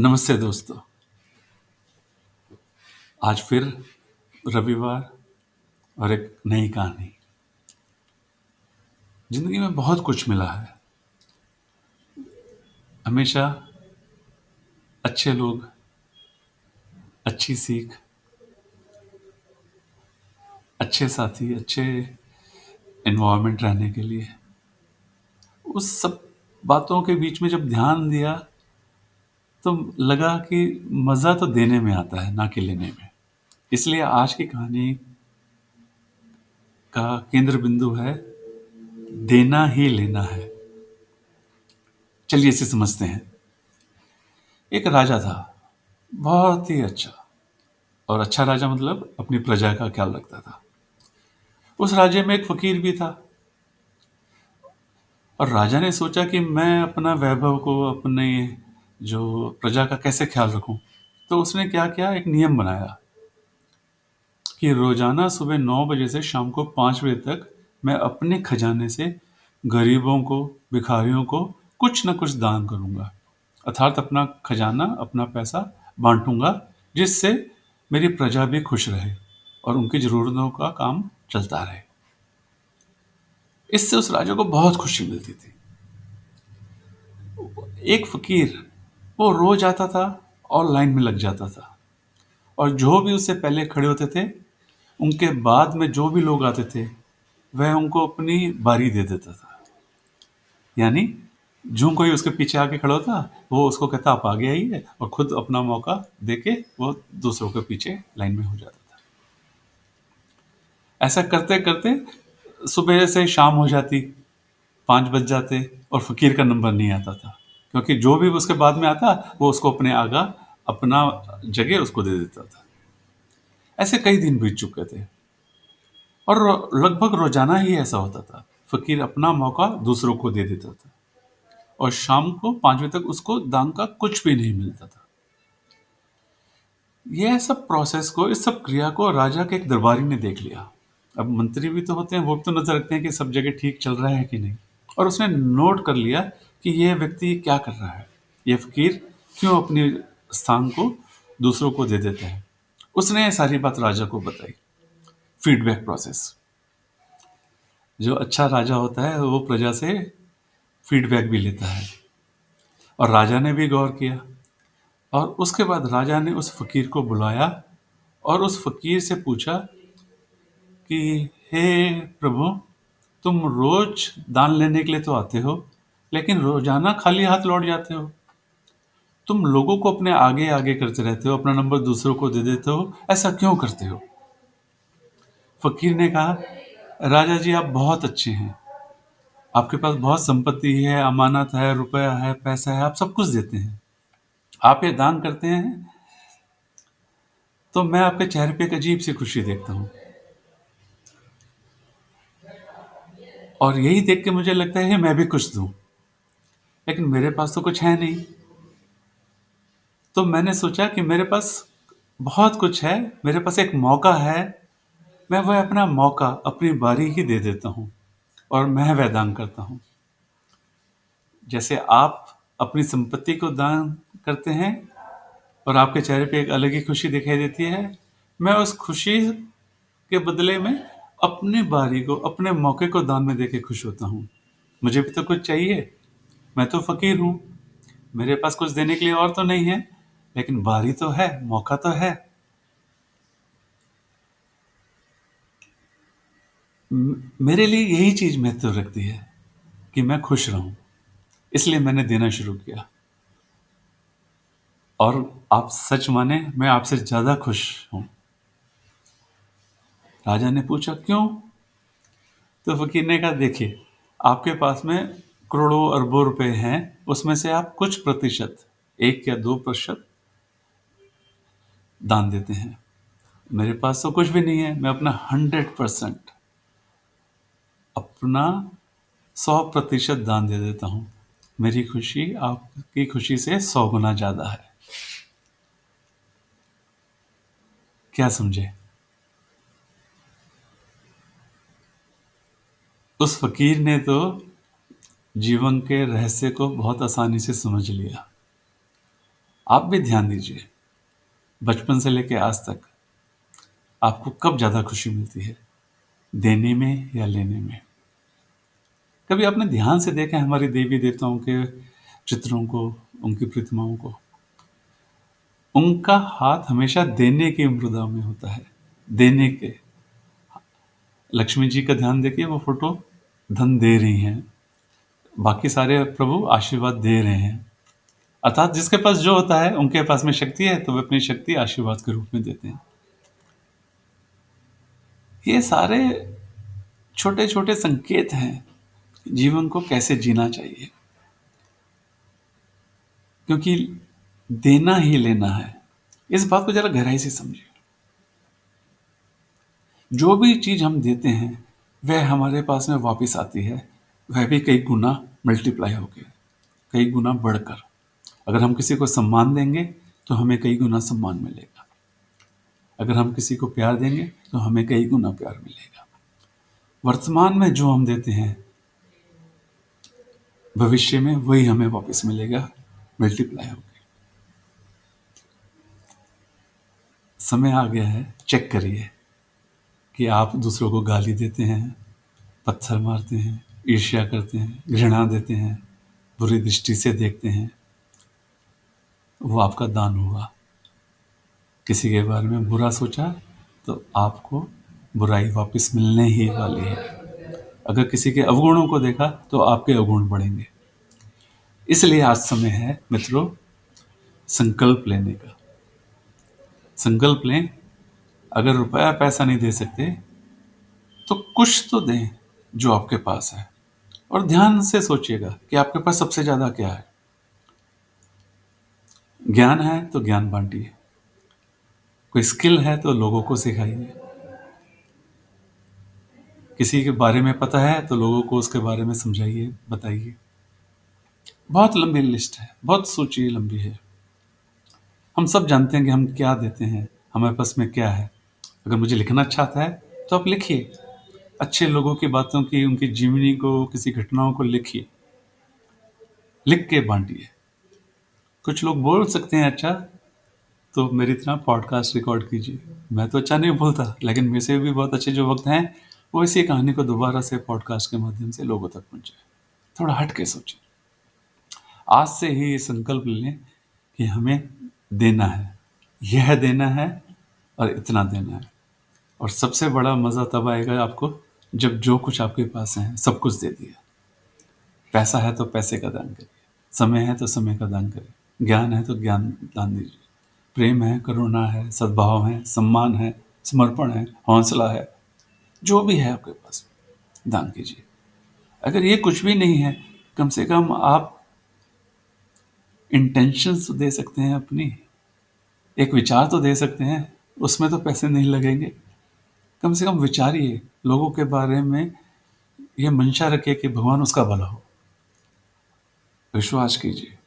नमस्ते दोस्तों। आज फिर रविवार और एक नई कहानी। ज़िंदगी में बहुत कुछ मिला है। हमेशा अच्छे लोग, अच्छी सीख, अच्छे साथी, अच्छे एनवायरनमेंट रहने के लिए, उस सब बातों के बीच में जब ध्यान दिया तो लगा कि मज़ा तो देने में आता है, ना कि लेने में। इसलिए आज की कहानी का केंद्र बिंदु है, देना ही लेना है। चलिए इसे समझते हैं। एक राजा था, बहुत ही अच्छा। और अच्छा राजा मतलब अपनी प्रजा का ख्याल रखता था। उस राज्य में एक फकीर भी था। और राजा ने सोचा कि मैं अपना वैभव को, अपने जो प्रजा का कैसे ख्याल रखूँ? तो उसने क्या किया? एक नियम बनाया कि रोज़ाना सुबह नौ बजे से शाम को पाँच बजे तक मैं अपने खजाने से गरीबों को, भिखारियों को कुछ ना कुछ दान करूँगा। अर्थात अपना खजाना, अपना पैसा बांटूँगा, जिससे मेरी प्रजा भी खुश रहे और उनकी जरूरतों का काम चलता रहे। इससे उस राजा को बहुत खुशी मिलती थी। एक फकीर वो रोज आता था और लाइन में लग जाता था। और जो भी उससे पहले खड़े होते थे, उनके बाद में जो भी लोग आते थे, वह उनको अपनी बारी दे देता था। यानी जो कोई उसके पीछे आके खड़ा होता, वो उसको कहता, आप आगे आइए, और खुद अपना मौका दे के वो दूसरों के पीछे लाइन में हो जाता था। ऐसा करते करते सुबह से शाम हो जाती, पाँच बज जाते और फकीर का नंबर नहीं आता था। क्योंकि जो भी उसके बाद में आता, वो उसको अपने आगा, अपना जगह उसको दे देता था। ऐसे कई दिन बीत चुके थे। और लगभग रोज़ाना ही ऐसा होता था। फकीर अपना मौका दूसरों को दे देता था। और शाम को पाँच बजे तक उसको दान का कुछ भी नहीं मिलता था। यह सब प्रोसेस को, इस सब क्रिया को राजा के एक दरबारी ने देख लिया। अब मंत्री भी तो होते हैं, वो भी तो नज़र रखते हैं कि सब जगह ठीक चल रहा है कि नहीं। और उसने नोट कर लिया कि यह व्यक्ति क्या कर रहा है? ये फकीर क्यों अपने स्थान को दूसरों को दे देता है? उसने ये सारी बात राजा को बताई। फीडबैक प्रोसेस जो अच्छा राजा होता है, वो प्रजा से फीडबैक भी लेता है। और राजा ने भी गौर किया। और उसके बाद राजा ने उस फकीर को बुलाया और उस फकीर से पूछा कि, हे प्रभु, तुम रोज दान लेने के लिए तो आते हो लेकिन रोज़ाना खाली हाथ लौट जाते हो। तुम लोगों को अपने आगे आगे करते रहते हो, अपना नंबर दूसरों को दे देते हो, ऐसा क्यों करते हो? फकीर ने कहा, राजा जी, आप बहुत अच्छे हैं। आपके पास बहुत संपत्ति है, अमानत है, रुपया है, पैसा है, आप सब कुछ देते हैं। आप ये दान करते हैं? तो मैं आपके चेहरे पे एक अजीब सी खुशी देखता हूँ। और यही देख के मुझे लगता है मैं भी कुछ दूँ लेकिन मेरे पास तो कुछ है नहीं। तो मैंने सोचा कि मेरे पास बहुत कुछ है, मेरे पास एक मौका है, मैं वह अपना मौका, अपनी बारी ही दे देता हूँ और मैं वह दान करता हूँ। जैसे आप अपनी संपत्ति को दान करते हैं और आपके चेहरे पे एक अलग ही खुशी दिखाई देती है, मैं उस खुशी के बदले में अपनी बारी को, अपने मौके को दान में देके खुश होता हूँ। मुझे भी तो कुछ चाहिए। मैं तो फकीर हूँ। मेरे पास कुछ देने के लिए और तो नहीं है, लेकिन बारी तो है, मौका तो है। मेरे लिए यही चीज़ महत्व रखती है कि मैं खुश रहूँ। इसलिए मैंने देना शुरू किया। और आप सच माने, मैं आपसे ज़्यादा खुश हूँ। राजा ने पूछा, क्यों? तो फकीर ने कहा, देखिए, आपके पास में करोड़ों अरबों रुपए हैं, उसमें से आप कुछ प्रतिशत, एक या दो प्रतिशत दान देते हैं। मेरे पास तो कुछ भी नहीं है, मैं अपना हंड्रेड परसेंट अपना सौ प्रतिशत दान दे देता हूँ। मेरी खुशी आपकी खुशी से सौ गुना ज़्यादा है। क्या समझे? उस फकीर ने तो जीवन के रहस्य को बहुत आसानी से समझ लिया। आप भी ध्यान दीजिए। बचपन से लेकर आज तक आपको कब ज़्यादा खुशी मिलती है? देने में या लेने में? कभी आपने ध्यान से देखा हमारी देवी देवताओं के चित्रों को, उनकी प्रतिमाओं को? उनका हाथ हमेशा देने की मृदा में होता है। देने के। लक्ष्मी जी का ध्यान देखिए, वो फ़ोटो धन दे रही हैं। बाकी सारे प्रभु आशीर्वाद दे रहे हैं। अर्थात जिसके पास जो होता है, उनके पास में शक्ति है तो वे अपनी शक्ति आशीर्वाद के रूप में देते हैं। ये सारे छोटे छोटे संकेत हैं, जीवन को कैसे जीना चाहिए। क्योंकि देना ही लेना है। इस बात को जरा गहराई से समझिए। जो भी चीज़ हम देते हैं, वह हमारे पास में वापस आती है। वह भी कई गुना मल्टीप्लाई होकर कई गुना बढ़कर। अगर हम किसी को सम्मान देंगे तो हमें कई गुना सम्मान मिलेगा। अगर हम किसी को प्यार देंगे तो हमें कई गुना प्यार मिलेगा। वर्तमान में जो हम देते हैं, भविष्य में वही हमें वापस मिलेगा। मल्टीप्लाई होकर समय आ गया है चेक करिए कि आप दूसरों को गाली देते हैं, पत्थर मारते हैं ईर्ष्या करते हैं, घृणा देते हैं, बुरी दृष्टि से देखते हैं। वो आपका दान हुआ। किसी के बारे में बुरा सोचा तो आपको बुराई वापस मिलने ही वाली है। अगर किसी के अवगुणों को देखा तो आपके अवगुण बढ़ेंगे। इसलिए आज समय है मित्रों, संकल्प लेने का। संकल्प लें, अगर रुपया पैसा नहीं दे सकते तो कुछ तो दें जो आपके पास है। और ध्यान से सोचिएगा कि आपके पास सबसे ज़्यादा क्या है। ज्ञान है तो ज्ञान बांटिए। कोई स्किल है तो लोगों को सिखाइए। किसी के बारे में पता है तो लोगों को उसके बारे में समझाइए, बताइए। बहुत लंबी लिस्ट है, बहुत सूची लंबी है। हम सब जानते हैं कि हम क्या देते हैं, हमारे पास में क्या है। अगर मुझे लिखना अच्छा आता है तो आप लिखिए। अच्छे लोगों की बातों की, उनकी जीवनी को, किसी घटनाओं को लिखिए, लिख के बांटिए। कुछ लोग बोल सकते हैं अच्छा तो मेरी तरह पॉडकास्ट रिकॉर्ड कीजिए। मैं तो अच्छा नहीं बोलता, लेकिन मेरे से भी बहुत अच्छे जो वक्त हैं, वो इसी कहानी को दोबारा से पॉडकास्ट के माध्यम से लोगों तक पहुँचे थोड़ा हट के सोचें आज से ही ये संकल्प लें कि हमें देना है। यह देना है और इतना देना है। और सबसे बड़ा मज़ा तब आएगा आपको जब जो कुछ आपके पास है, सब कुछ दे दिया। पैसा है तो पैसे का दान करिए। समय है तो समय का दान करिए। ज्ञान है तो ज्ञान दान दीजिए। प्रेम है, करुणा है, सद्भाव है, सम्मान है, समर्पण है, हौसला है, जो भी है आपके पास, दान कीजिए। अगर ये कुछ भी नहीं है, कम से कम आप इंटेंशन तो दे सकते हैं अपनी। एक विचार तो दे सकते हैं, उसमें तो पैसे नहीं लगेंगे। कम से कम विचारिए लोगों के बारे में, ये मंशा रखिए कि भगवान उसका भला हो। विश्वास कीजिए।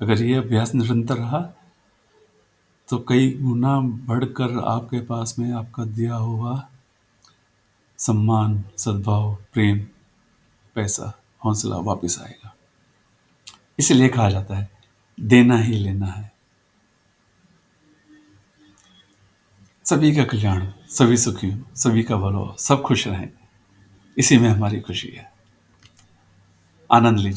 अगर ये अभ्यास निरंतर रहा तो कई गुना बढ़कर आपके पास में आपका दिया हुआ सम्मान, सद्भाव, प्रेम, पैसा, हौसला वापस आएगा। इसलिए कहा जाता है, देना ही लेना है। सभी का कल्याण, सभी सुखी, सभी का भलो, सब खुश रहें। इसी में हमारी खुशी है। आनंद लीजिए।